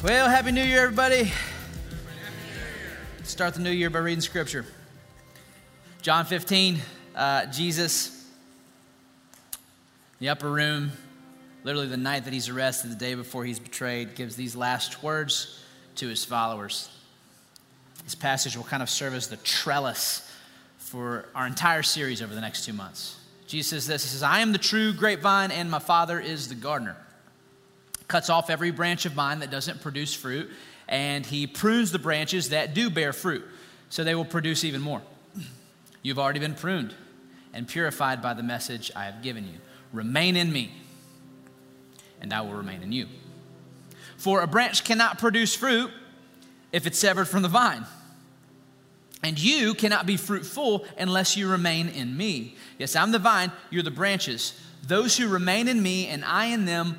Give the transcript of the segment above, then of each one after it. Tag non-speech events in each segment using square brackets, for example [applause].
Well, Happy New Year, everybody. Start the new year by reading scripture. John 15, uh, Jesus, the upper room, literally the night that he's arrested, the day before he's betrayed, gives these last words to his followers. This passage will kind of serve as the trellis for our entire series over the next two months. Jesus says this He says, I am the true grapevine, and my Father is the gardener cuts off every branch of mine that doesn't produce fruit, and he prunes the branches that do bear fruit, so they will produce even more. You've already been pruned and purified by the message I have given you. Remain in me, and I will remain in you. For a branch cannot produce fruit if it's severed from the vine. And you cannot be fruitful unless you remain in me. Yes, I'm the vine, you're the branches. Those who remain in me and I in them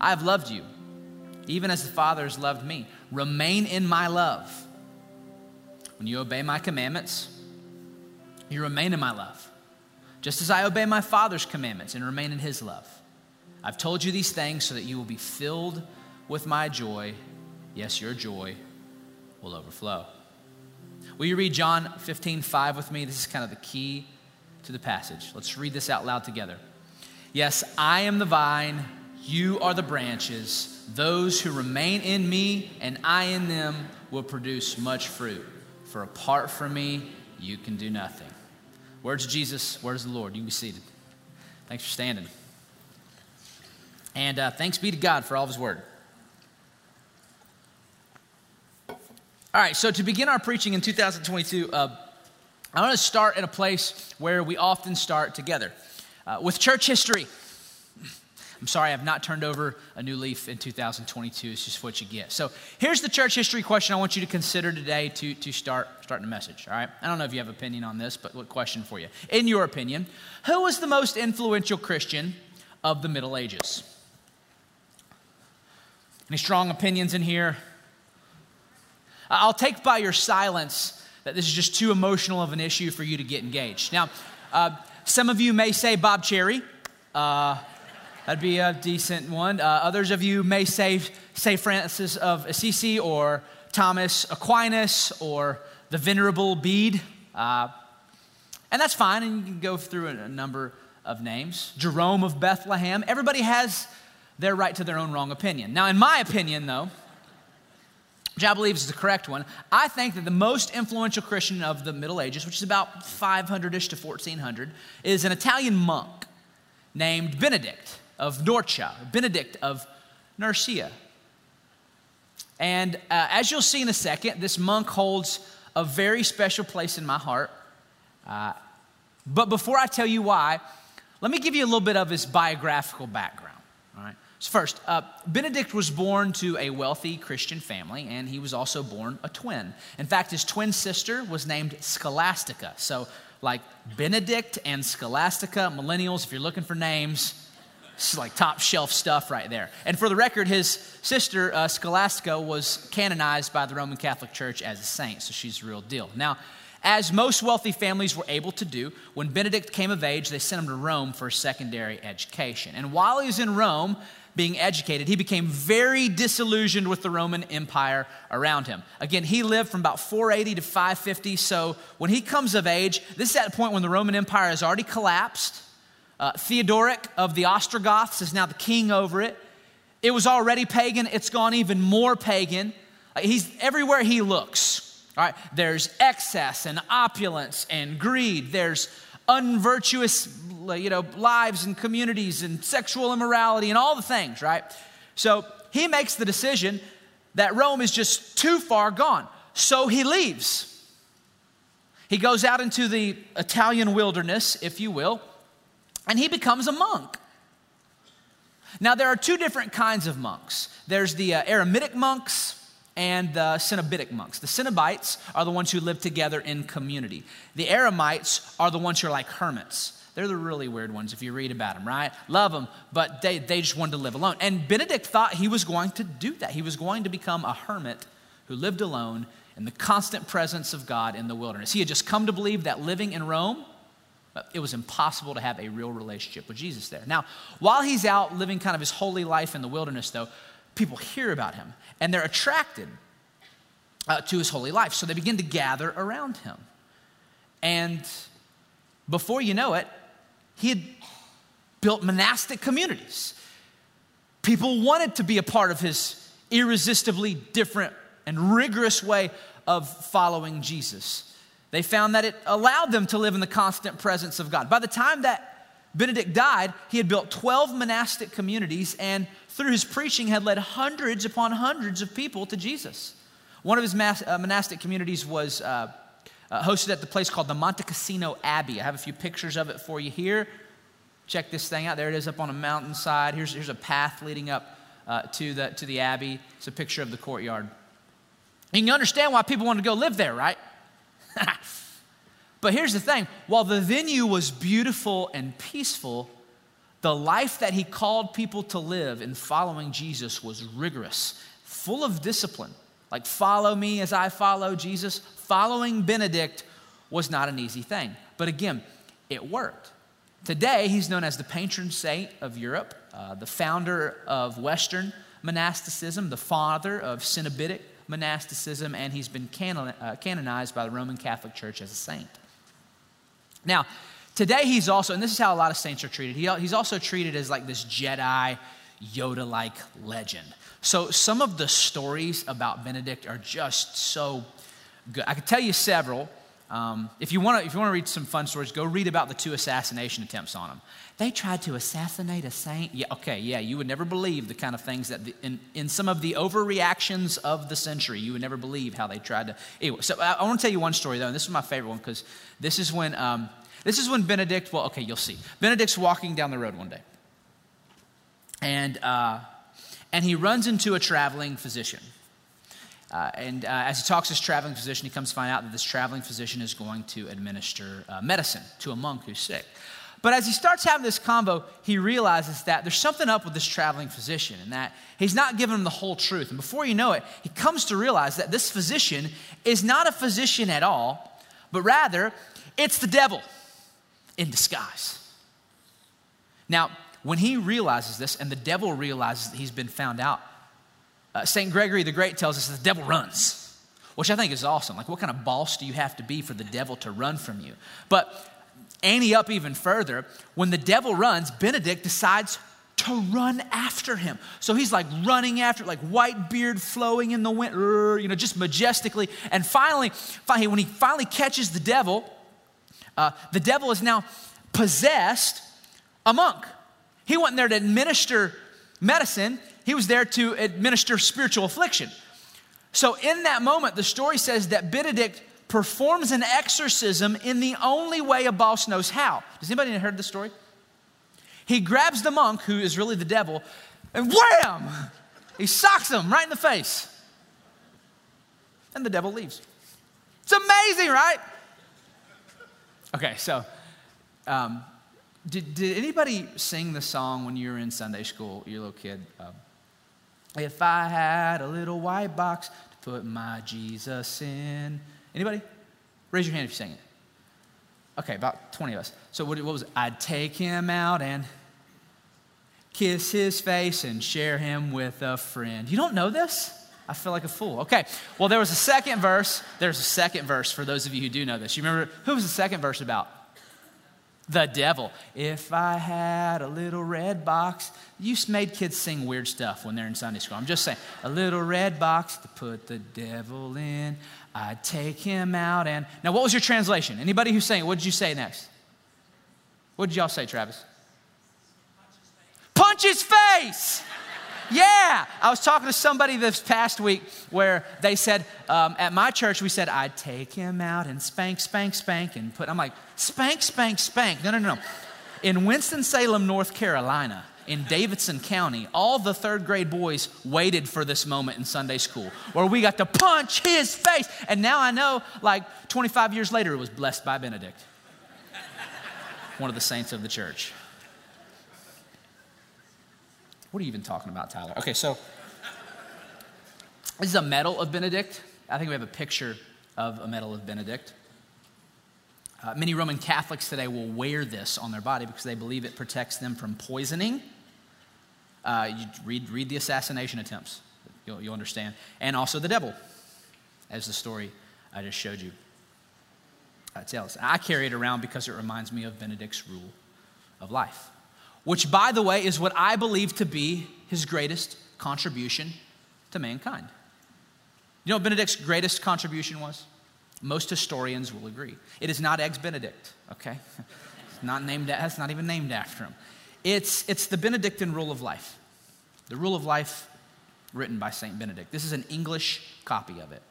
I have loved you, even as the Father has loved me. Remain in my love. When you obey my commandments, you remain in my love, just as I obey my Father's commandments and remain in his love. I've told you these things so that you will be filled with my joy. Yes, your joy will overflow. Will you read John 15, 5 with me? This is kind of the key to the passage. Let's read this out loud together. Yes, I am the vine you are the branches. Those who remain in me and I in them will produce much fruit. For apart from me, you can do nothing. Words of Jesus, words of the Lord. You can be seated. Thanks for standing. And uh, thanks be to God for all of His word. All right, so to begin our preaching in 2022, uh, I want to start in a place where we often start together uh, with church history. I'm sorry, I've not turned over a new leaf in 2022. It's just what you get. So here's the church history question I want you to consider today to, to start starting a message. All right. I don't know if you have an opinion on this, but what question for you? In your opinion, who was the most influential Christian of the Middle Ages? Any strong opinions in here? I'll take by your silence that this is just too emotional of an issue for you to get engaged. Now, uh, some of you may say Bob Cherry. Uh, That'd be a decent one. Uh, others of you may say, say Francis of Assisi or Thomas Aquinas or the Venerable Bede. Uh, and that's fine, and you can go through a, a number of names. Jerome of Bethlehem. Everybody has their right to their own wrong opinion. Now, in my opinion, though, which I believe is the correct one, I think that the most influential Christian of the Middle Ages, which is about 500 ish to 1400, is an Italian monk named Benedict of Norcia, Benedict of Nursia. And uh, as you'll see in a second, this monk holds a very special place in my heart. Uh, but before I tell you why, let me give you a little bit of his biographical background. All right. So first, uh, Benedict was born to a wealthy Christian family, and he was also born a twin. In fact, his twin sister was named Scholastica. So, like Benedict and Scholastica, millennials, if you're looking for names, like top shelf stuff right there. And for the record, his sister, uh, Scholastica, was canonized by the Roman Catholic Church as a saint, so she's a real deal. Now, as most wealthy families were able to do, when Benedict came of age, they sent him to Rome for secondary education. And while he was in Rome, being educated, he became very disillusioned with the Roman Empire around him. Again, he lived from about 480 to 550. So when he comes of age, this is at a point when the Roman Empire has already collapsed. Uh, Theodoric of the Ostrogoths is now the king over it. It was already pagan, it's gone even more pagan. He's everywhere he looks. All right, there's excess and opulence and greed. There's unvirtuous, you know, lives and communities and sexual immorality and all the things, right? So he makes the decision that Rome is just too far gone. So he leaves. He goes out into the Italian wilderness, if you will, and he becomes a monk. Now, there are two different kinds of monks there's the uh, Eremitic monks and the Cenobitic monks. The Cenobites are the ones who live together in community, the Eremites are the ones who are like hermits. They're the really weird ones if you read about them, right? Love them, but they, they just wanted to live alone. And Benedict thought he was going to do that. He was going to become a hermit who lived alone in the constant presence of God in the wilderness. He had just come to believe that living in Rome, it was impossible to have a real relationship with Jesus there. Now, while he's out living kind of his holy life in the wilderness, though, people hear about him and they're attracted uh, to his holy life. So they begin to gather around him. And before you know it, he had built monastic communities. People wanted to be a part of his irresistibly different and rigorous way of following Jesus. They found that it allowed them to live in the constant presence of God. By the time that Benedict died, he had built 12 monastic communities and through his preaching had led hundreds upon hundreds of people to Jesus. One of his mass, uh, monastic communities was uh, uh, hosted at the place called the Monte Cassino Abbey. I have a few pictures of it for you here. Check this thing out. There it is up on a mountainside. Here's, here's a path leading up uh, to, the, to the Abbey. It's a picture of the courtyard. And you understand why people want to go live there, right? [laughs] but here's the thing while the venue was beautiful and peaceful, the life that he called people to live in following Jesus was rigorous, full of discipline. Like, follow me as I follow Jesus. Following Benedict was not an easy thing. But again, it worked. Today, he's known as the patron saint of Europe, uh, the founder of Western monasticism, the father of Cenobitic monasticism, and he's been uh, canonized by the Roman Catholic Church as a saint. Now, today he's also, and this is how a lot of saints are treated, he, he's also treated as like this Jedi, Yoda like legend. So some of the stories about Benedict are just so good. I could tell you several. Um, if you want to, if you want to read some fun stories, go read about the two assassination attempts on him. They tried to assassinate a saint. Yeah, okay, yeah, you would never believe the kind of things that the, in, in some of the overreactions of the century, you would never believe how they tried to. Anyway, so I, I want to tell you one story though, and this is my favorite one because this is when um, this is when Benedict. Well, okay, you'll see. Benedict's walking down the road one day, and uh, and he runs into a traveling physician. Uh, and uh, as he talks to this traveling physician, he comes to find out that this traveling physician is going to administer uh, medicine to a monk who's sick. But as he starts having this combo, he realizes that there's something up with this traveling physician and that he's not giving him the whole truth. And before you know it, he comes to realize that this physician is not a physician at all, but rather it's the devil in disguise. Now, when he realizes this and the devil realizes that he's been found out, uh, St. Gregory the Great tells us the devil runs, which I think is awesome. Like, what kind of boss do you have to be for the devil to run from you? But Annie up even further, when the devil runs, Benedict decides to run after him. So he's like running after, like white beard flowing in the wind, you know, just majestically. And finally, finally when he finally catches the devil, uh, the devil is now possessed a monk. He wasn't there to administer medicine, he was there to administer spiritual affliction. So, in that moment, the story says that Benedict performs an exorcism in the only way a boss knows how. Does anybody heard the story? He grabs the monk, who is really the devil, and wham! He socks him right in the face. And the devil leaves. It's amazing, right? Okay, so um, did, did anybody sing the song when you were in Sunday school, your little kid? Um, if I had a little white box to put my Jesus in. Anybody? Raise your hand if you sing it. Okay, about 20 of us. So what, what was it? I'd take him out and kiss his face and share him with a friend. You don't know this? I feel like a fool. Okay, well, there was a second verse. There's a second verse for those of you who do know this. You remember, who was the second verse about? The devil. If I had a little red box, you made kids sing weird stuff when they're in Sunday school. I'm just saying, a little red box to put the devil in. I'd take him out and. Now, what was your translation? Anybody who's saying, what did you say next? What did y'all say, Travis? Punch his face! Yeah, I was talking to somebody this past week where they said, um, at my church, we said, I'd take him out and spank, spank, spank, and put, I'm like, spank, spank, spank. No, no, no. In Winston-Salem, North Carolina, in Davidson County, all the third grade boys waited for this moment in Sunday school where we got to punch his face. And now I know, like 25 years later, it was blessed by Benedict, one of the saints of the church. What are you even talking about, Tyler? Okay, so this is a medal of Benedict. I think we have a picture of a medal of Benedict. Uh, many Roman Catholics today will wear this on their body because they believe it protects them from poisoning. Uh, you read, read the assassination attempts, you'll, you'll understand. And also the devil, as the story I just showed you uh, tells. I carry it around because it reminds me of Benedict's rule of life which, by the way, is what I believe to be his greatest contribution to mankind. You know what Benedict's greatest contribution was? Most historians will agree. It is not Eggs Benedict, okay? [laughs] It's not named, it's not even named after him. It's, it's the Benedictine rule of life. The rule of life written by St. Benedict. This is an English copy of it.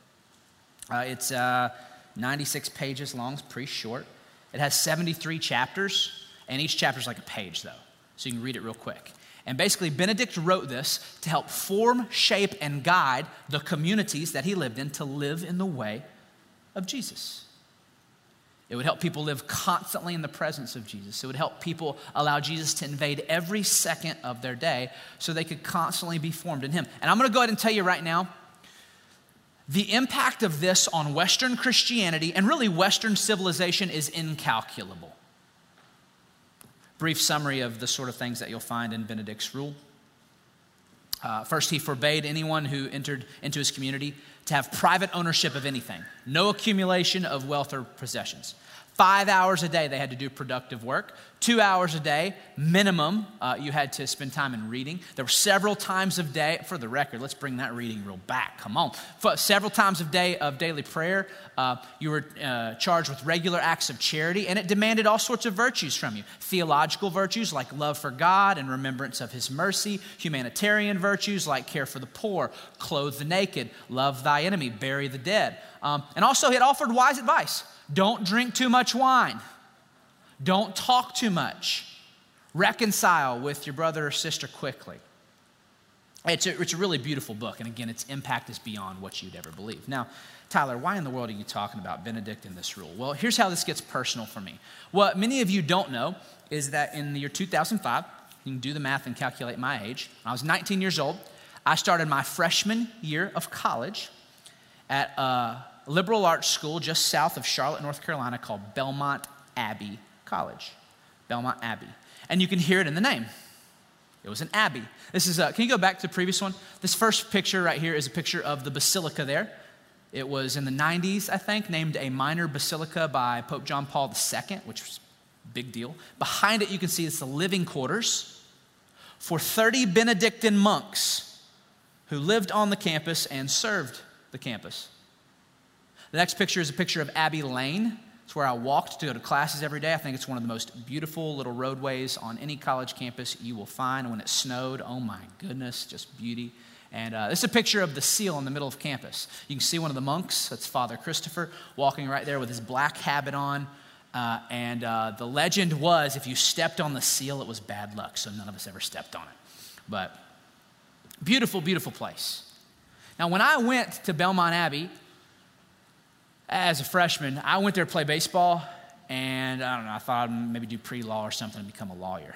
Uh, it's uh, 96 pages long, it's pretty short. It has 73 chapters, and each chapter is like a page, though so you can read it real quick. And basically, Benedict wrote this to help form, shape, and guide the communities that he lived in to live in the way of Jesus. It would help people live constantly in the presence of Jesus. It would help people allow Jesus to invade every second of their day so they could constantly be formed in Him. And I'm going to go ahead and tell you right now the impact of this on Western Christianity and really Western civilization is incalculable brief summary of the sort of things that you'll find in Benedict's rule. Uh, first, he forbade anyone who entered into his community to have private ownership of anything, no accumulation of wealth or possessions. Five hours a day they had to do productive work. Two hours a day, minimum, uh, you had to spend time in reading. There were several times of day, for the record, let's bring that reading rule back. Come on. For several times of day of daily prayer. Uh, you were uh, charged with regular acts of charity, and it demanded all sorts of virtues from you theological virtues like love for God and remembrance of His mercy, humanitarian virtues like care for the poor, clothe the naked, love thy enemy, bury the dead. Um, and also, it offered wise advice don't drink too much wine. Don't talk too much. Reconcile with your brother or sister quickly. It's a, it's a really beautiful book. And again, its impact is beyond what you'd ever believe. Now, Tyler, why in the world are you talking about Benedict and this rule? Well, here's how this gets personal for me. What many of you don't know is that in the year 2005, you can do the math and calculate my age. I was 19 years old. I started my freshman year of college at uh, liberal arts school just south of Charlotte, North Carolina, called Belmont Abbey College. Belmont Abbey. And you can hear it in the name. It was an abbey. This is, a, can you go back to the previous one? This first picture right here is a picture of the basilica there. It was in the 90s, I think, named a minor basilica by Pope John Paul II, which was a big deal. Behind it, you can see it's the living quarters for 30 Benedictine monks who lived on the campus and served the campus. The next picture is a picture of Abbey Lane. It's where I walked to go to classes every day. I think it's one of the most beautiful little roadways on any college campus you will find. When it snowed, oh my goodness, just beauty. And uh, this is a picture of the seal in the middle of campus. You can see one of the monks, that's Father Christopher, walking right there with his black habit on. Uh, and uh, the legend was if you stepped on the seal, it was bad luck. So none of us ever stepped on it. But beautiful, beautiful place. Now, when I went to Belmont Abbey, as a freshman, I went there to play baseball, and I don't know, I thought I'd maybe do pre law or something and become a lawyer.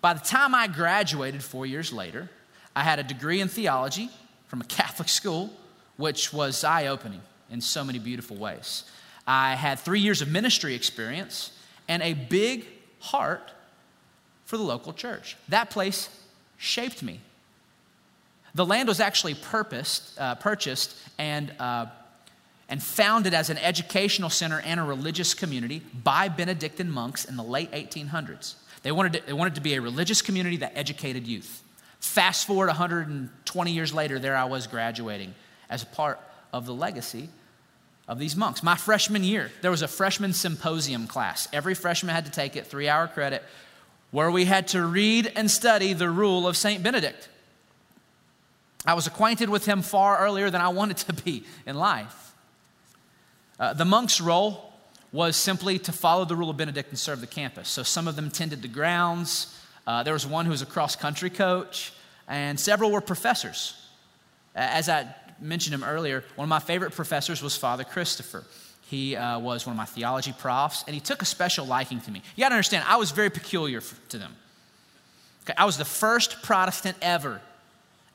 By the time I graduated four years later, I had a degree in theology from a [laughs] Catholic school, which was eye opening in so many beautiful ways. I had three years of ministry experience and a big heart for the local church. That place shaped me. The land was actually purposed, uh, purchased and uh, and founded as an educational center and a religious community by Benedictine monks in the late 1800s. They wanted, to, they wanted to be a religious community that educated youth. Fast forward 120 years later, there I was graduating as a part of the legacy of these monks. My freshman year, there was a freshman symposium class. Every freshman had to take it, three hour credit, where we had to read and study the rule of St. Benedict. I was acquainted with him far earlier than I wanted to be in life. Uh, the monk's role was simply to follow the rule of Benedict and serve the campus. So some of them tended the grounds. Uh, there was one who was a cross country coach, and several were professors. As I mentioned him earlier, one of my favorite professors was Father Christopher. He uh, was one of my theology profs, and he took a special liking to me. You gotta understand, I was very peculiar to them. Okay, I was the first Protestant ever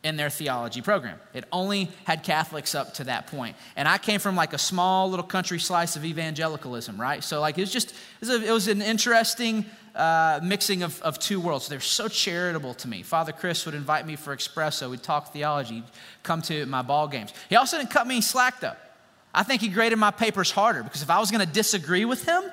in their theology program. It only had Catholics up to that point. And I came from like a small little country slice of evangelicalism, right? So, like, it was just, it was, an interesting uh, mixing of, of two worlds. They're so charitable to me. Father Chris would invite me for espresso. We'd talk theology. Come to my ball games. He also didn't cut me slack, though. I think he graded my papers harder because if I was going to disagree with him,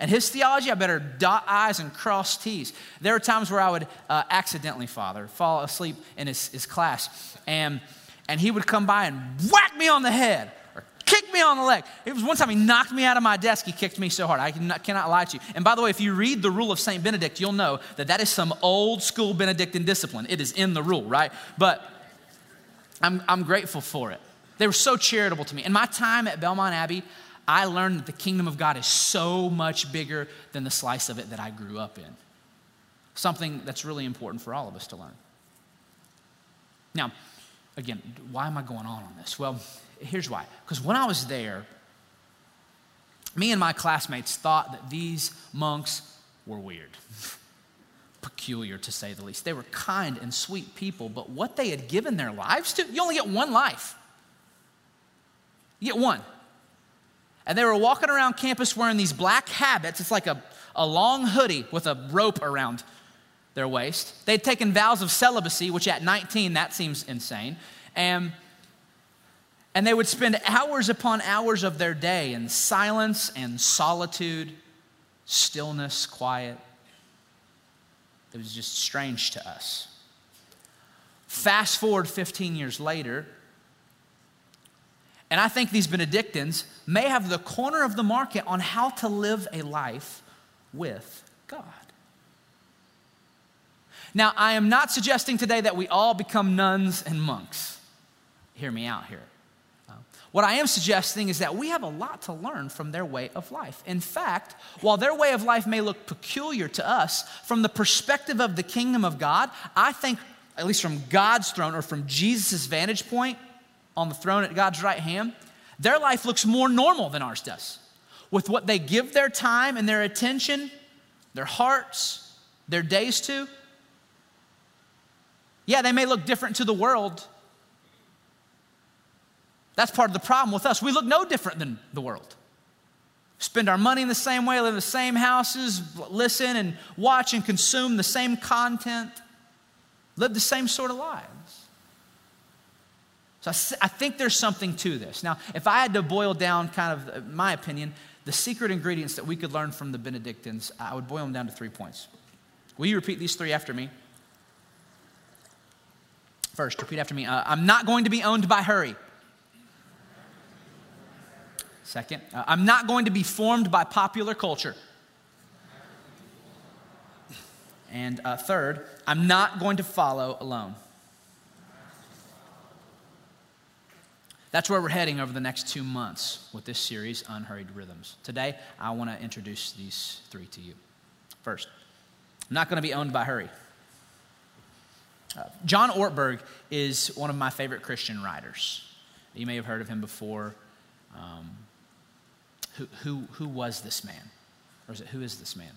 and his theology, I better dot I's and cross T's. There were times where I would uh, accidentally, Father, fall asleep in his, his class, and, and he would come by and whack me on the head or kick me on the leg. It was one time he knocked me out of my desk. He kicked me so hard. I cannot, cannot lie to you. And by the way, if you read the rule of St. Benedict, you'll know that that is some old school Benedictine discipline. It is in the rule, right? But I'm, I'm grateful for it. They were so charitable to me. In my time at Belmont Abbey, I learned that the kingdom of God is so much bigger than the slice of it that I grew up in. Something that's really important for all of us to learn. Now, again, why am I going on on this? Well, here's why. Because when I was there, me and my classmates thought that these monks were weird, [laughs] peculiar to say the least. They were kind and sweet people, but what they had given their lives to, you only get one life. You get one. And they were walking around campus wearing these black habits. It's like a, a long hoodie with a rope around their waist. They'd taken vows of celibacy, which at 19, that seems insane. And, and they would spend hours upon hours of their day in silence and solitude, stillness, quiet. It was just strange to us. Fast forward 15 years later, and I think these Benedictines may have the corner of the market on how to live a life with God. Now, I am not suggesting today that we all become nuns and monks. Hear me out here. What I am suggesting is that we have a lot to learn from their way of life. In fact, while their way of life may look peculiar to us, from the perspective of the kingdom of God, I think, at least from God's throne or from Jesus' vantage point, on the throne at God's right hand, their life looks more normal than ours does. With what they give their time and their attention, their hearts, their days to. Yeah, they may look different to the world. That's part of the problem with us. We look no different than the world. Spend our money in the same way, live in the same houses, listen and watch and consume the same content, live the same sort of lives. So I, I think there's something to this. Now, if I had to boil down kind of uh, my opinion, the secret ingredients that we could learn from the Benedictines, I would boil them down to three points. Will you repeat these three after me? First, repeat after me. Uh, I'm not going to be owned by hurry. Second, uh, I'm not going to be formed by popular culture. And uh, third, I'm not going to follow alone. That's where we're heading over the next two months with this series, Unhurried Rhythms. Today, I want to introduce these three to you. First, I'm not going to be owned by hurry. Uh, John Ortberg is one of my favorite Christian writers. You may have heard of him before. Um, who, who, who was this man? Or is it who is this man?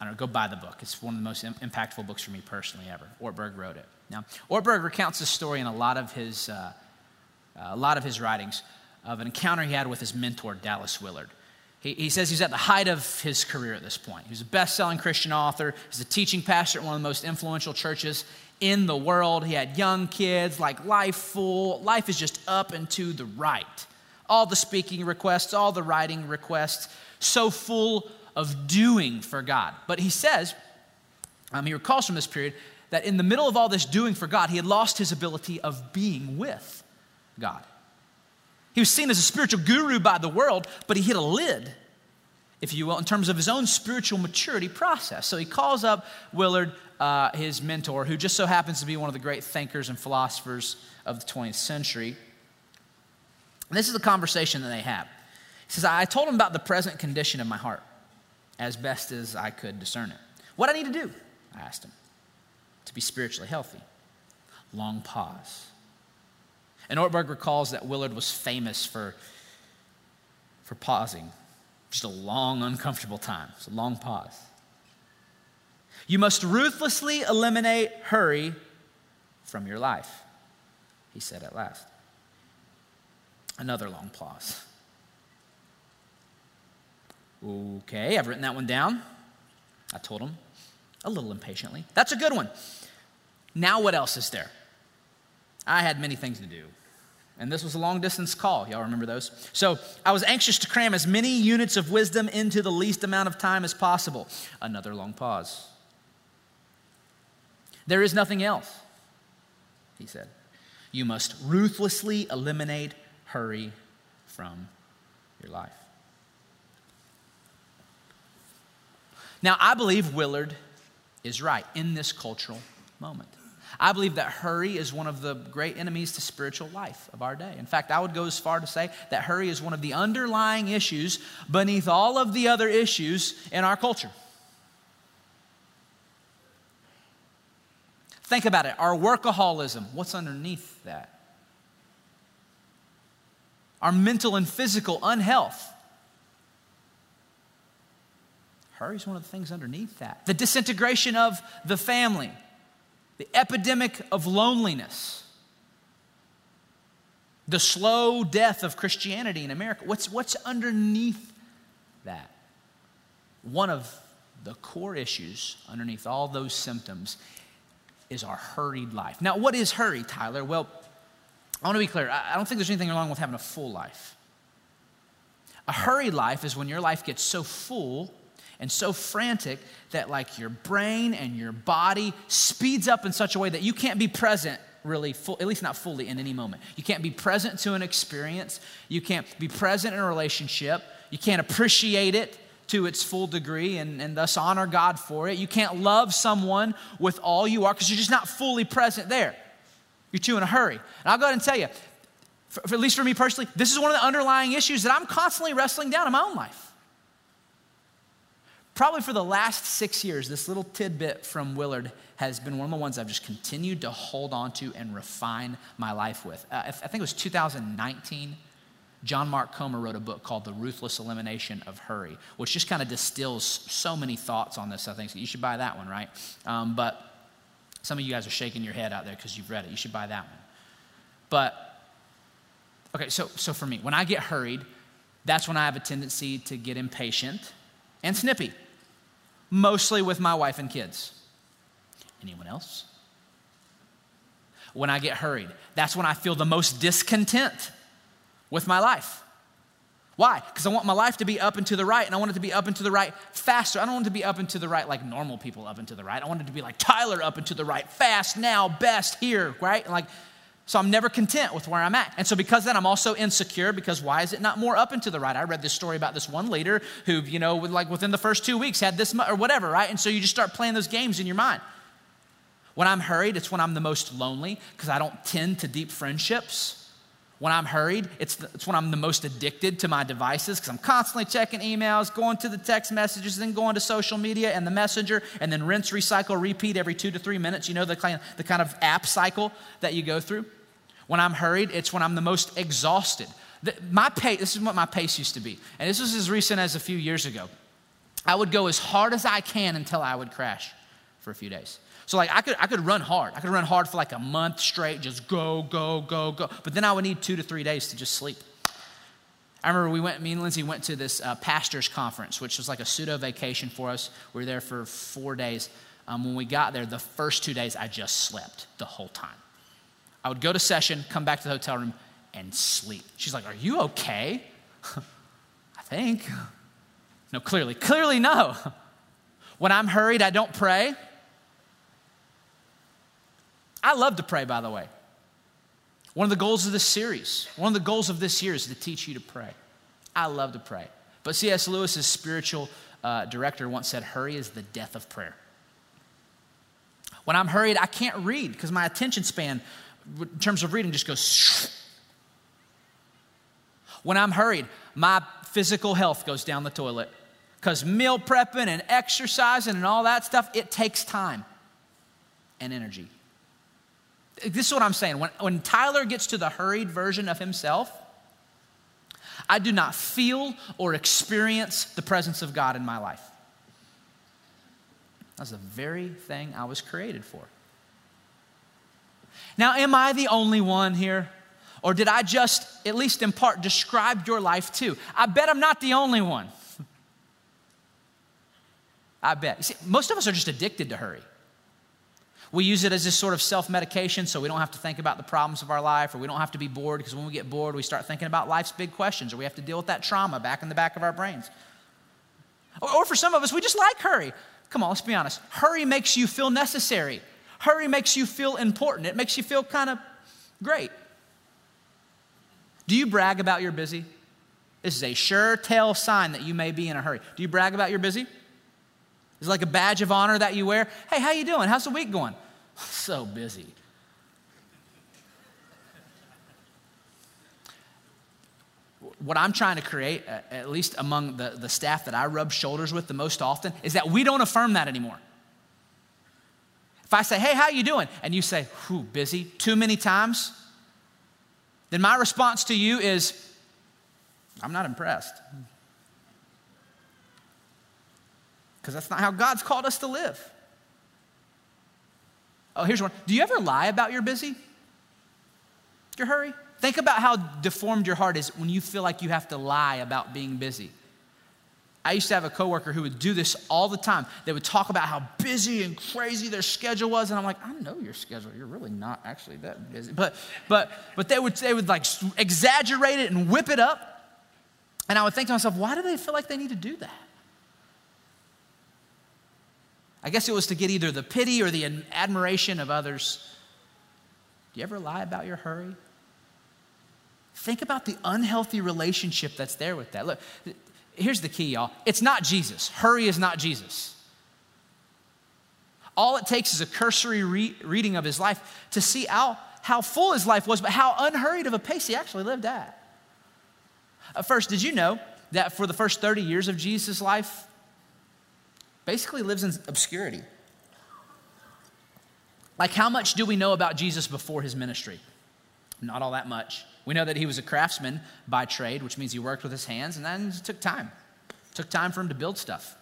I don't know, go buy the book. It's one of the most impactful books for me personally ever. Ortberg wrote it. Now, Ortberg recounts this story in a lot of his uh, a lot of his writings of an encounter he had with his mentor, Dallas Willard. He, he says he's at the height of his career at this point. He's a best selling Christian author, he's a teaching pastor at one of the most influential churches in the world. He had young kids, like life full. Life is just up and to the right. all the speaking requests, all the writing requests, so full of doing for God. But he says, um, he recalls from this period that in the middle of all this doing for God, he had lost his ability of being with God. He was seen as a spiritual guru by the world, but he hit a lid, if you will, in terms of his own spiritual maturity process. So he calls up Willard, uh, his mentor, who just so happens to be one of the great thinkers and philosophers of the 20th century. And this is the conversation that they have. He says, I told him about the present condition of my heart as best as I could discern it. What I need to do, I asked him, to be spiritually healthy. Long pause. And Ortberg recalls that Willard was famous for, for pausing. Just a long, uncomfortable time. It's a long pause. You must ruthlessly eliminate hurry from your life, he said at last. Another long pause. Okay, I've written that one down. I told him a little impatiently. That's a good one. Now, what else is there? I had many things to do. And this was a long distance call. Y'all remember those? So I was anxious to cram as many units of wisdom into the least amount of time as possible. Another long pause. There is nothing else, he said. You must ruthlessly eliminate hurry from your life. Now, I believe Willard is right in this cultural moment. I believe that hurry is one of the great enemies to spiritual life of our day. In fact, I would go as far to say that hurry is one of the underlying issues beneath all of the other issues in our culture. Think about it our workaholism, what's underneath that? Our mental and physical unhealth, Hurry is one of the things underneath that. The disintegration of the family, the epidemic of loneliness, the slow death of Christianity in America. What's, what's underneath that? One of the core issues underneath all those symptoms is our hurried life. Now, what is hurry, Tyler? Well, I want to be clear. I don't think there's anything wrong with having a full life. A hurried life is when your life gets so full and so frantic that like your brain and your body speeds up in such a way that you can't be present really full, at least not fully in any moment. You can't be present to an experience. You can't be present in a relationship. You can't appreciate it to its full degree and, and thus honor God for it. You can't love someone with all you are because you're just not fully present there. You're too in a hurry. And I'll go ahead and tell you, for, for, at least for me personally, this is one of the underlying issues that I'm constantly wrestling down in my own life probably for the last six years, this little tidbit from Willard has been one of the ones I've just continued to hold on to and refine my life with. Uh, I think it was 2019. John Mark Comer wrote a book called The Ruthless Elimination of Hurry, which just kind of distills so many thoughts on this. I think so you should buy that one, right? Um, but some of you guys are shaking your head out there because you've read it. You should buy that one. But okay, so so for me, when I get hurried, that's when I have a tendency to get impatient and snippy mostly with my wife and kids. Anyone else? When I get hurried, that's when I feel the most discontent with my life. Why? Because I want my life to be up and to the right, and I want it to be up and to the right faster. I don't want it to be up and to the right like normal people up and to the right. I want it to be like Tyler up and to the right, fast, now, best, here, right? like so I'm never content with where I'm at. And so because that, I'm also insecure because why is it not more up and to the right? I read this story about this one leader who, you know, like within the first two weeks had this or whatever, right? And so you just start playing those games in your mind. When I'm hurried, it's when I'm the most lonely because I don't tend to deep friendships. When I'm hurried, it's, the, it's when I'm the most addicted to my devices because I'm constantly checking emails, going to the text messages, then going to social media and the messenger, and then rinse, recycle, repeat every two to three minutes. You know the kind, the kind of app cycle that you go through. When I'm hurried, it's when I'm the most exhausted. The, my pace, this is what my pace used to be. And this was as recent as a few years ago. I would go as hard as I can until I would crash for a few days. So like I could I could run hard. I could run hard for like a month straight, just go, go, go, go. But then I would need two to three days to just sleep. I remember we went, me and Lindsay went to this uh, pastors conference, which was like a pseudo vacation for us. We were there for four days. Um, when we got there, the first two days I just slept the whole time. I would go to session, come back to the hotel room, and sleep. She's like, Are you okay? [laughs] I think. No, clearly, clearly, no. [laughs] When I'm hurried, I don't pray. I love to pray, by the way. One of the goals of this series, one of the goals of this year is to teach you to pray. I love to pray. But C.S. Lewis's spiritual uh, director once said, Hurry is the death of prayer. When I'm hurried, I can't read because my attention span, in terms of reading, just goes. When I'm hurried, my physical health goes down the toilet because meal prepping and exercising and all that stuff, it takes time and energy. This is what I'm saying. When, when Tyler gets to the hurried version of himself, I do not feel or experience the presence of God in my life. That's the very thing I was created for. Now, am I the only one here? Or did I just, at least in part, describe your life too? I bet I'm not the only one. [laughs] I bet. You see, most of us are just addicted to hurry. We use it as this sort of self medication so we don't have to think about the problems of our life or we don't have to be bored because when we get bored, we start thinking about life's big questions or we have to deal with that trauma back in the back of our brains. Or, or for some of us, we just like hurry. Come on, let's be honest. Hurry makes you feel necessary, hurry makes you feel important, it makes you feel kind of great. Do you brag about your busy? This is a sure tell sign that you may be in a hurry. Do you brag about your busy? Is it like a badge of honor that you wear? Hey, how you doing? How's the week going? [laughs] So busy. What I'm trying to create, at least among the, the staff that I rub shoulders with the most often, is that we don't affirm that anymore. If I say, hey, how you doing? And you say, whew, busy, too many times, then my response to you is, I'm not impressed. because that's not how God's called us to live. Oh, here's one. Do you ever lie about your busy? Your hurry? Think about how deformed your heart is when you feel like you have to lie about being busy. I used to have a coworker who would do this all the time. They would talk about how busy and crazy their schedule was, and I'm like, I know your schedule. You're really not actually that busy. But but but they would they would like exaggerate it and whip it up. And I would think to myself, why do they feel like they need to do that? I guess it was to get either the pity or the admiration of others. Do you ever lie about your hurry? Think about the unhealthy relationship that's there with that. Look, here's the key, y'all. It's not Jesus. Hurry is not Jesus. All it takes is a cursory re- reading of his life to see how, how full his life was, but how unhurried of a pace he actually lived at. Uh, first, did you know that for the first 30 years of Jesus' life, basically lives in obscurity. Like, how much do we know about Jesus before his ministry? Not all that much. We know that he was a craftsman by trade, which means he worked with his hands, and then it took time. It took time for him to build stuff.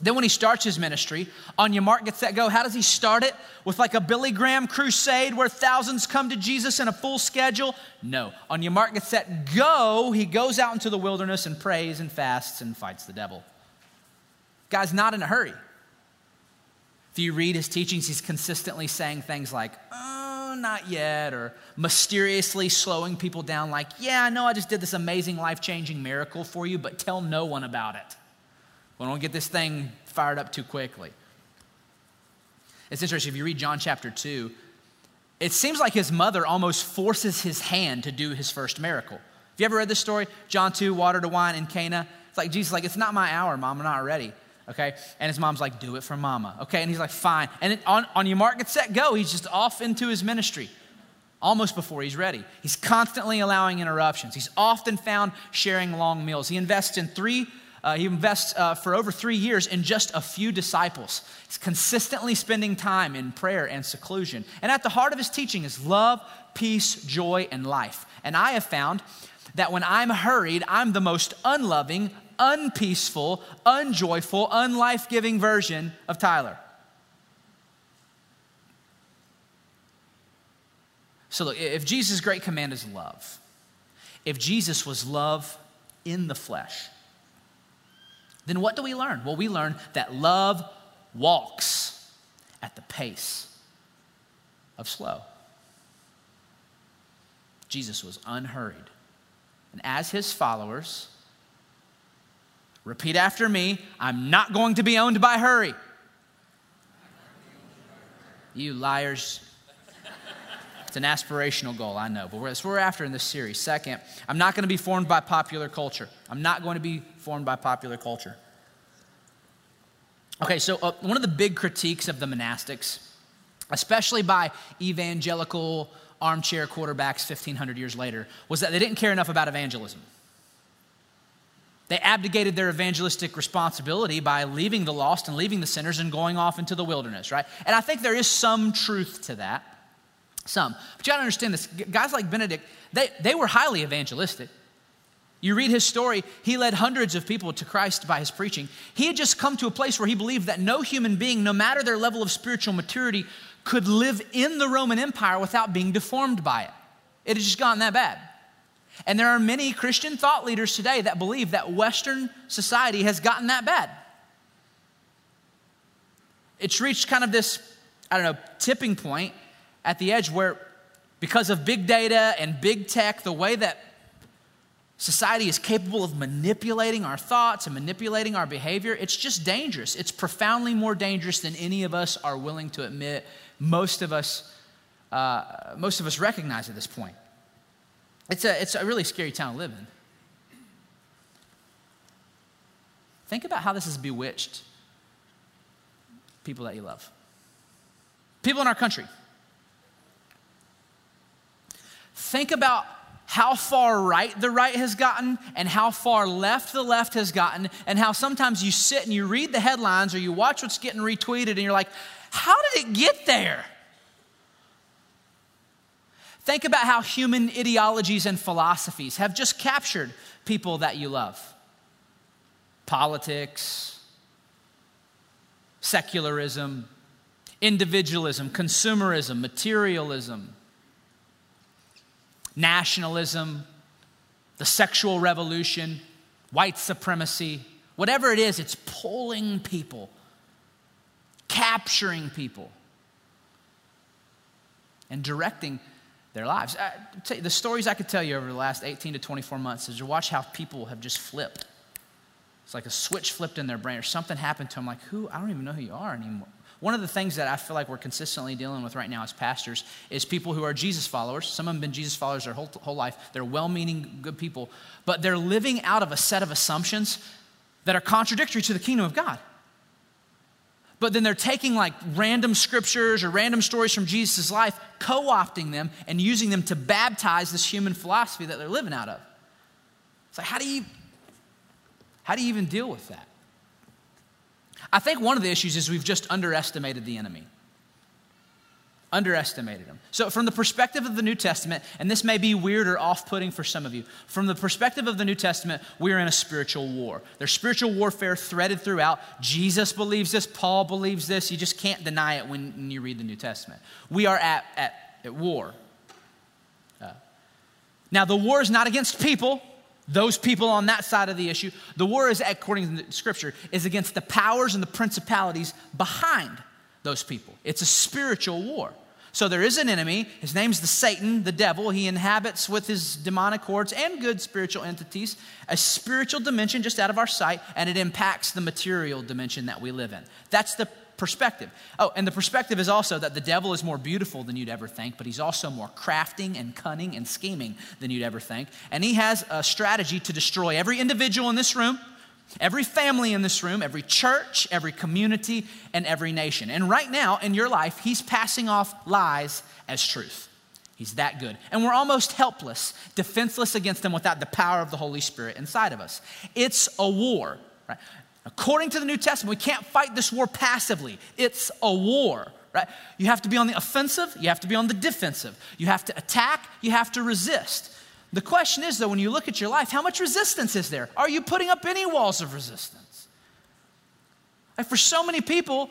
Then, when he starts his ministry, on your mark, get set, go. How does he start it? With like a Billy Graham crusade where thousands come to Jesus in a full schedule? No. On your mark, get set, go. He goes out into the wilderness and prays and fasts and fights the devil. Guy's not in a hurry. If you read his teachings, he's consistently saying things like, oh, Uh, not yet, or mysteriously slowing people down, like, yeah, I know I just did this amazing life changing miracle for you, but tell no one about it. We don't get this thing fired up too quickly. It's interesting, if you read John chapter 2, it seems like his mother almost forces his hand to do his first miracle. Have you ever read this story? John 2, water to wine in Cana. It's like Jesus, like, it's not my hour, mom, I'm not ready okay? And his mom's like, do it for mama, okay? And he's like, fine. And on, on your mark, get set, go. He's just off into his ministry almost before he's ready. He's constantly allowing interruptions. He's often found sharing long meals. He invests in three, uh, he invests uh, for over three years in just a few disciples. He's consistently spending time in prayer and seclusion. And at the heart of his teaching is love, peace, joy, and life. And I have found that when I'm hurried, I'm the most unloving, unpeaceful, unjoyful, unlife giving version of Tyler. So, look, if Jesus' great command is love, if Jesus was love in the flesh, then what do we learn? Well, we learn that love walks at the pace of slow. Jesus was unhurried. And as his followers, repeat after me I'm not going to be owned by hurry. You liars. It's an aspirational goal, I know, but that's what we're after in this series. Second, I'm not going to be formed by popular culture. I'm not going to be formed by popular culture. Okay, so uh, one of the big critiques of the monastics, especially by evangelical armchair quarterbacks 1,500 years later, was that they didn't care enough about evangelism. They abdicated their evangelistic responsibility by leaving the lost and leaving the sinners and going off into the wilderness, right? And I think there is some truth to that. Some. But you gotta understand this. Guys like Benedict, they, they were highly evangelistic. You read his story, he led hundreds of people to Christ by his preaching. He had just come to a place where he believed that no human being, no matter their level of spiritual maturity, could live in the Roman Empire without being deformed by it. It had just gotten that bad. And there are many Christian thought leaders today that believe that Western society has gotten that bad. It's reached kind of this, I don't know, tipping point at the edge where, because of big data and big tech, the way that society is capable of manipulating our thoughts and manipulating our behavior, it's just dangerous. It's profoundly more dangerous than any of us are willing to admit. Most of us, uh, most of us recognize at this point. It's a, it's a really scary town to live in. Think about how this has bewitched people that you love. People in our country. Think about how far right the right has gotten and how far left the left has gotten, and how sometimes you sit and you read the headlines or you watch what's getting retweeted and you're like, how did it get there? Think about how human ideologies and philosophies have just captured people that you love. Politics, secularism, individualism, consumerism, materialism nationalism, the sexual revolution, white supremacy, whatever it is, it's pulling people, capturing people, and directing their lives. Uh, I, you, the stories I could tell you over the last 18 to 24 months is to watch how people have just flipped. It's like a switch flipped in their brain, or something happened to them. Like, who? I don't even know who you are anymore. One of the things that I feel like we're consistently dealing with right now as pastors is people who are Jesus followers. Some of them have been Jesus followers their whole, whole life. They're well meaning, good people, but they're living out of a set of assumptions that are contradictory to the kingdom of God. But then they're taking like random scriptures or random stories from Jesus' life, co opting them, and using them to baptize this human philosophy that they're living out of. It's like, how do you, how do you even deal with that? I think one of the issues is we've just underestimated the enemy. Underestimated him. So, from the perspective of the New Testament, and this may be weird or off putting for some of you, from the perspective of the New Testament, we're in a spiritual war. There's spiritual warfare threaded throughout. Jesus believes this, Paul believes this. You just can't deny it when, when you read the New Testament. We are at, at, at war. Uh, now, the war is not against people, those people on that side of the issue. The war is, according to the scripture, is against the powers and the principalities behind those people. It's a spiritual war. So there is an enemy. His name's the Satan, the devil. He inhabits with his demonic hordes and good spiritual entities a spiritual dimension just out of our sight, and it impacts the material dimension that we live in. That's the perspective. Oh, and the perspective is also that the devil is more beautiful than you'd ever think, but he's also more crafting and cunning and scheming than you'd ever think. And he has a strategy to destroy every individual in this room, every family in this room, every church, every community, and every nation. And right now in your life, he's passing off lies as truth. He's that good. And we're almost helpless, defenseless against him without the power of the Holy Spirit inside of us. It's a war. Right? According to the New Testament, we can't fight this war passively. It's a war, right? You have to be on the offensive, you have to be on the defensive. You have to attack, you have to resist. The question is, though, when you look at your life, how much resistance is there? Are you putting up any walls of resistance? Like for so many people,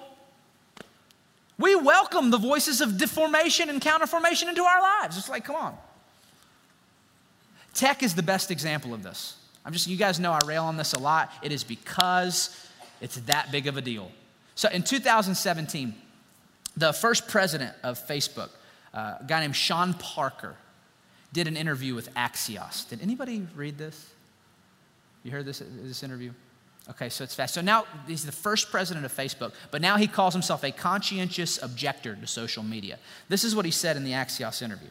we welcome the voices of deformation and counterformation into our lives. It's like, come on. Tech is the best example of this. I'm just, you guys know I rail on this a lot. It is because it's that big of a deal. So in 2017, the first president of Facebook, uh, a guy named Sean Parker, did an interview with Axios. Did anybody read this? You heard this, this interview? Okay, so it's fast. So now he's the first president of Facebook, but now he calls himself a conscientious objector to social media. This is what he said in the Axios interview.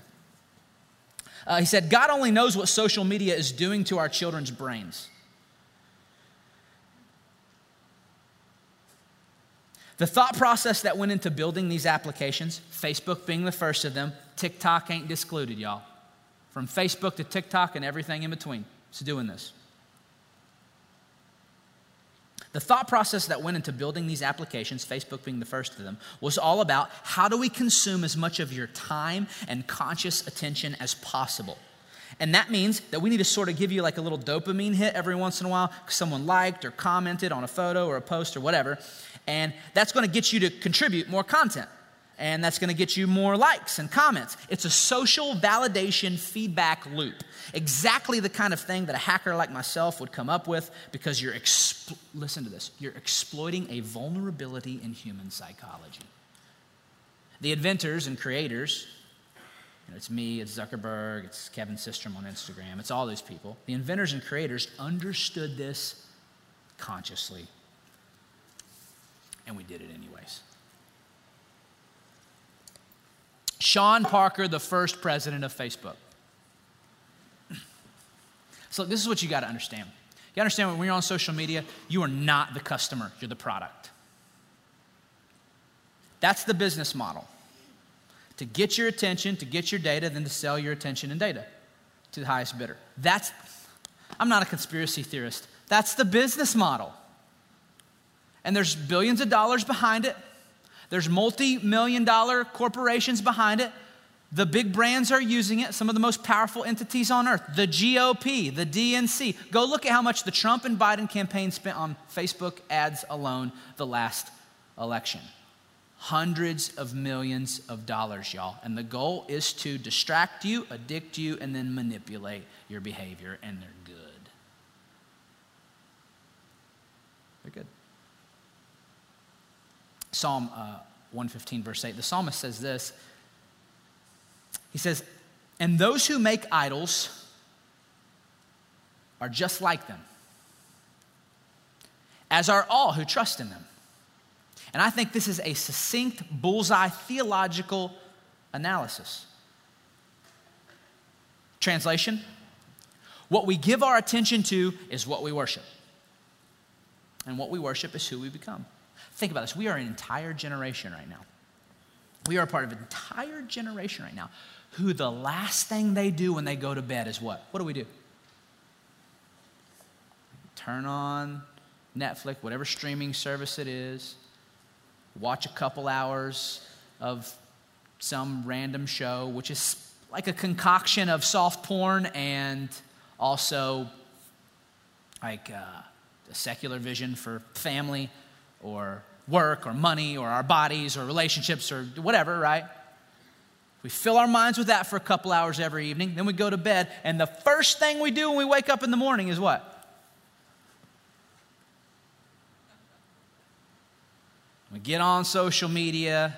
Uh, he said, God only knows what social media is doing to our children's brains. The thought process that went into building these applications, Facebook being the first of them, TikTok ain't discluded, y'all. From Facebook to TikTok and everything in between, it's doing this. The thought process that went into building these applications, Facebook being the first of them, was all about how do we consume as much of your time and conscious attention as possible. And that means that we need to sort of give you like a little dopamine hit every once in a while because someone liked or commented on a photo or a post or whatever. And that's going to get you to contribute more content. And that's going to get you more likes and comments. It's a social validation feedback loop. Exactly the kind of thing that a hacker like myself would come up with because you're, expl- listen to this, you're exploiting a vulnerability in human psychology. The inventors and creators, you know, it's me, it's Zuckerberg, it's Kevin Systrom on Instagram, it's all these people. The inventors and creators understood this consciously, and we did it anyways. Sean Parker, the first president of Facebook. So, this is what you got to understand. You understand when you're on social media, you are not the customer, you're the product. That's the business model. To get your attention, to get your data, then to sell your attention and data to the highest bidder. That's, I'm not a conspiracy theorist. That's the business model. And there's billions of dollars behind it. There's multi million dollar corporations behind it. The big brands are using it, some of the most powerful entities on earth, the GOP, the DNC. Go look at how much the Trump and Biden campaign spent on Facebook ads alone the last election. Hundreds of millions of dollars, y'all. And the goal is to distract you, addict you, and then manipulate your behavior, and they're good. They're good. Psalm uh, 115, verse 8, the psalmist says this He says, And those who make idols are just like them, as are all who trust in them. And I think this is a succinct, bullseye theological analysis. Translation What we give our attention to is what we worship. And what we worship is who we become. Think about this. We are an entire generation right now. We are a part of an entire generation right now who the last thing they do when they go to bed is what? What do we do? Turn on Netflix, whatever streaming service it is, watch a couple hours of some random show, which is like a concoction of soft porn and also like uh, a secular vision for family or work or money or our bodies or relationships or whatever, right? We fill our minds with that for a couple hours every evening. Then we go to bed, and the first thing we do when we wake up in the morning is what? We get on social media,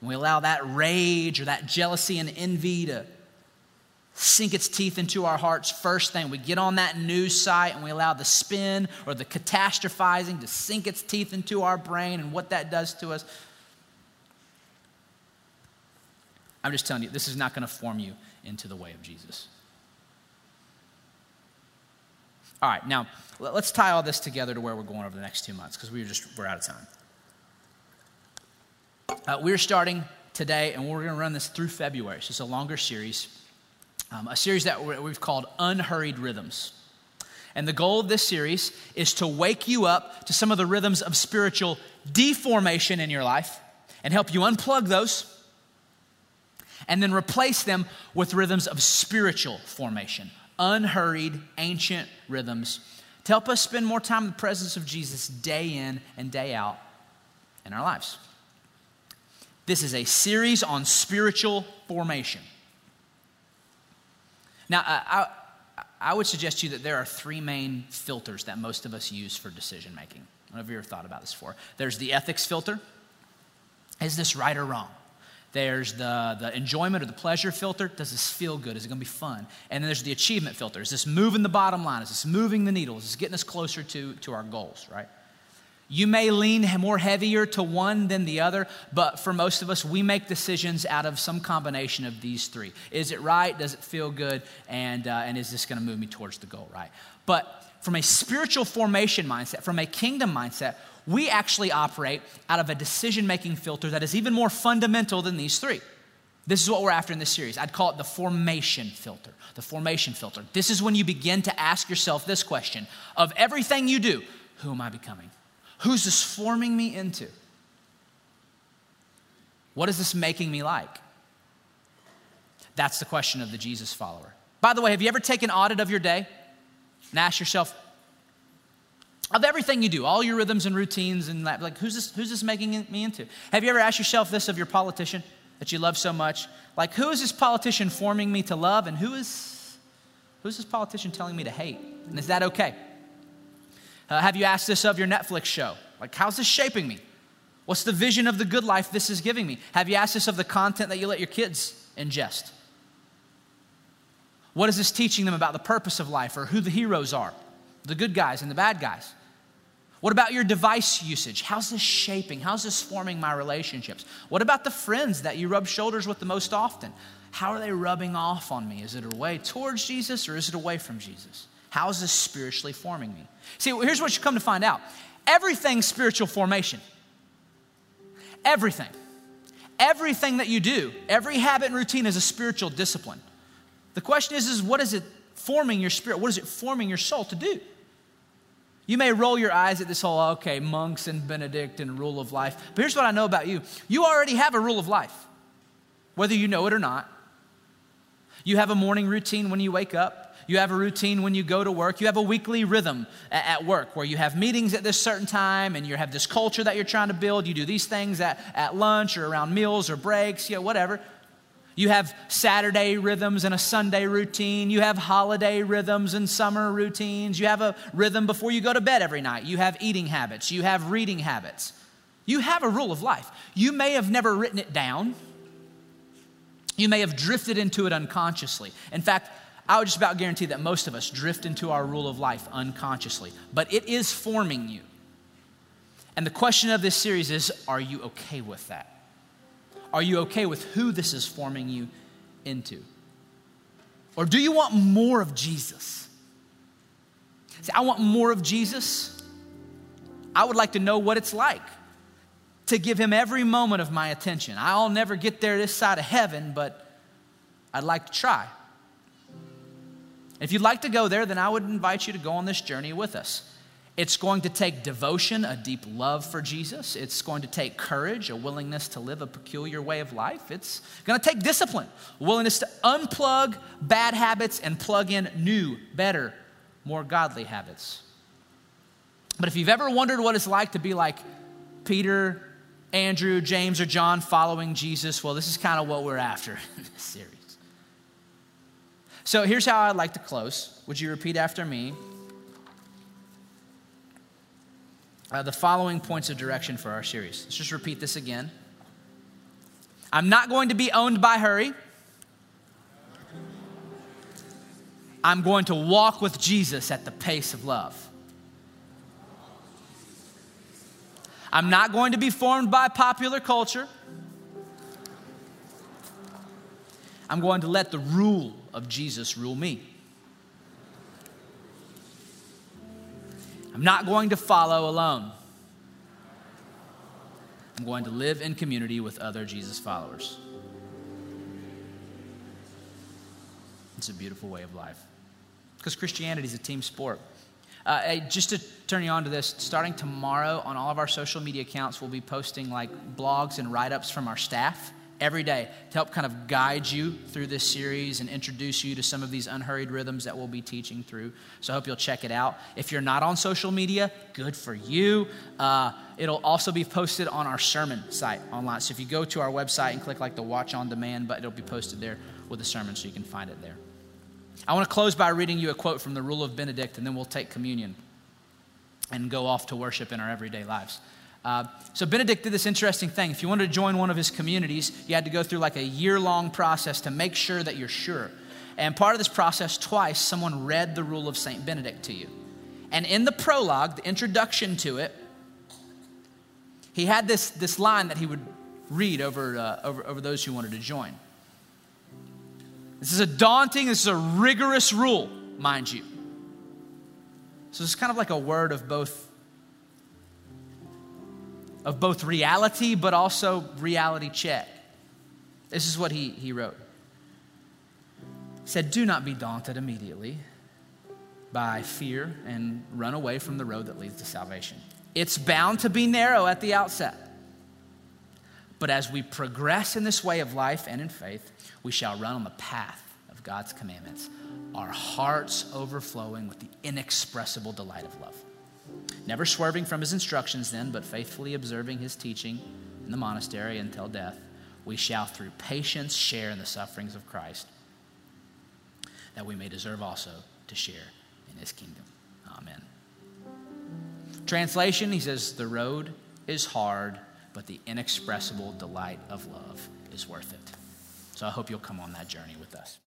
and we allow that rage or that jealousy and envy to sink its teeth into our hearts first thing. We get on that news site and we allow the spin or the catastrophizing to sink its teeth into our brain and what that does to us. I'm just telling you, this is not going to form you into the way of Jesus. All right, now let's tie all this together to where we're going over the next two months because we're just we're out of time. Uh, we're starting today, and we're going to run this through February. So it's a longer series um, a series that we've called Unhurried Rhythms. And the goal of this series is to wake you up to some of the rhythms of spiritual deformation in your life and help you unplug those and then replace them with rhythms of spiritual formation, unhurried, ancient rhythms to help us spend more time in the presence of Jesus day in and day out in our lives. This is a series on spiritual formation. Now, I, I, I would suggest to you that there are three main filters that most of us use for decision making. I don't know if you ever thought about this before. There's the ethics filter. Is this right or wrong? There's the, the enjoyment or the pleasure filter. Does this feel good? Is it going to be fun? And then there's the achievement filter. Is this moving the bottom line? Is this moving the needle? Is this getting us closer to, to our goals, right? You may lean more heavier to one than the other, but for most of us, we make decisions out of some combination of these three. Is it right? Does it feel good? And, uh, and is this going to move me towards the goal, right? But from a spiritual formation mindset, from a kingdom mindset, we actually operate out of a decision making filter that is even more fundamental than these three. This is what we're after in this series. I'd call it the formation filter. The formation filter. This is when you begin to ask yourself this question of everything you do, who am I becoming? Who's this forming me into? What is this making me like? That's the question of the Jesus follower. By the way, have you ever taken audit of your day and asked yourself, of everything you do, all your rhythms and routines, and that, like, who's this, who's this making me into? Have you ever asked yourself this of your politician that you love so much? Like, who is this politician forming me to love, and who is, who's this politician telling me to hate? And is that okay? Uh, have you asked this of your Netflix show? Like, how's this shaping me? What's the vision of the good life this is giving me? Have you asked this of the content that you let your kids ingest? What is this teaching them about the purpose of life or who the heroes are, the good guys and the bad guys? What about your device usage? How's this shaping? How's this forming my relationships? What about the friends that you rub shoulders with the most often? How are they rubbing off on me? Is it a way towards Jesus or is it away from Jesus? How is this spiritually forming me? See, here's what you come to find out everything's spiritual formation. Everything. Everything that you do, every habit and routine is a spiritual discipline. The question is, is what is it forming your spirit? What is it forming your soul to do? You may roll your eyes at this whole, okay, monks and Benedict and rule of life. But here's what I know about you you already have a rule of life, whether you know it or not. You have a morning routine when you wake up. You have a routine when you go to work. You have a weekly rhythm at work where you have meetings at this certain time and you have this culture that you're trying to build. You do these things at, at lunch or around meals or breaks, you know, whatever. You have Saturday rhythms and a Sunday routine. You have holiday rhythms and summer routines. You have a rhythm before you go to bed every night. You have eating habits. You have reading habits. You have a rule of life. You may have never written it down. You may have drifted into it unconsciously. In fact, I would just about guarantee that most of us drift into our rule of life unconsciously, but it is forming you. And the question of this series is are you okay with that? Are you okay with who this is forming you into? Or do you want more of Jesus? See, I want more of Jesus. I would like to know what it's like to give him every moment of my attention. I'll never get there this side of heaven, but I'd like to try. If you'd like to go there, then I would invite you to go on this journey with us. It's going to take devotion, a deep love for Jesus. It's going to take courage, a willingness to live a peculiar way of life. It's going to take discipline, willingness to unplug bad habits and plug in new, better, more godly habits. But if you've ever wondered what it's like to be like Peter, Andrew, James, or John following Jesus, well, this is kind of what we're after [laughs] in this series. So here's how I'd like to close. Would you repeat after me? uh, the following points of direction for our series. Let's just repeat this again. I'm not going to be owned by hurry. I'm going to walk with Jesus at the pace of love. I'm not going to be formed by popular culture. I'm going to let the rule of Jesus rule me. I'm not going to follow alone. I'm going to live in community with other Jesus followers. It's a beautiful way of life. Because Christianity is a team sport. Uh, just to turn you on to this, starting tomorrow on all of our social media accounts, we'll be posting like blogs and write ups from our staff every day to help kind of guide you through this series and introduce you to some of these unhurried rhythms that we'll be teaching through. So I hope you'll check it out. If you're not on social media, good for you. Uh, it'll also be posted on our sermon site online. So if you go to our website and click like the watch on demand, but it'll be posted there with the sermon so you can find it there. I want to close by reading you a quote from the Rule of Benedict, and then we'll take communion and go off to worship in our everyday lives. Uh, so Benedict did this interesting thing. If you wanted to join one of his communities, you had to go through like a year long process to make sure that you're sure. And part of this process, twice, someone read the rule of St. Benedict to you. And in the prologue, the introduction to it, he had this, this line that he would read over, uh, over, over those who wanted to join. This is a daunting, this is a rigorous rule, mind you. So it's kind of like a word of both of both reality but also reality check. This is what he, he wrote. He said, Do not be daunted immediately by fear and run away from the road that leads to salvation. It's bound to be narrow at the outset. But as we progress in this way of life and in faith, we shall run on the path of God's commandments, our hearts overflowing with the inexpressible delight of love. Never swerving from his instructions, then, but faithfully observing his teaching in the monastery until death, we shall through patience share in the sufferings of Christ, that we may deserve also to share in his kingdom. Amen. Translation, he says, The road is hard, but the inexpressible delight of love is worth it. So I hope you'll come on that journey with us.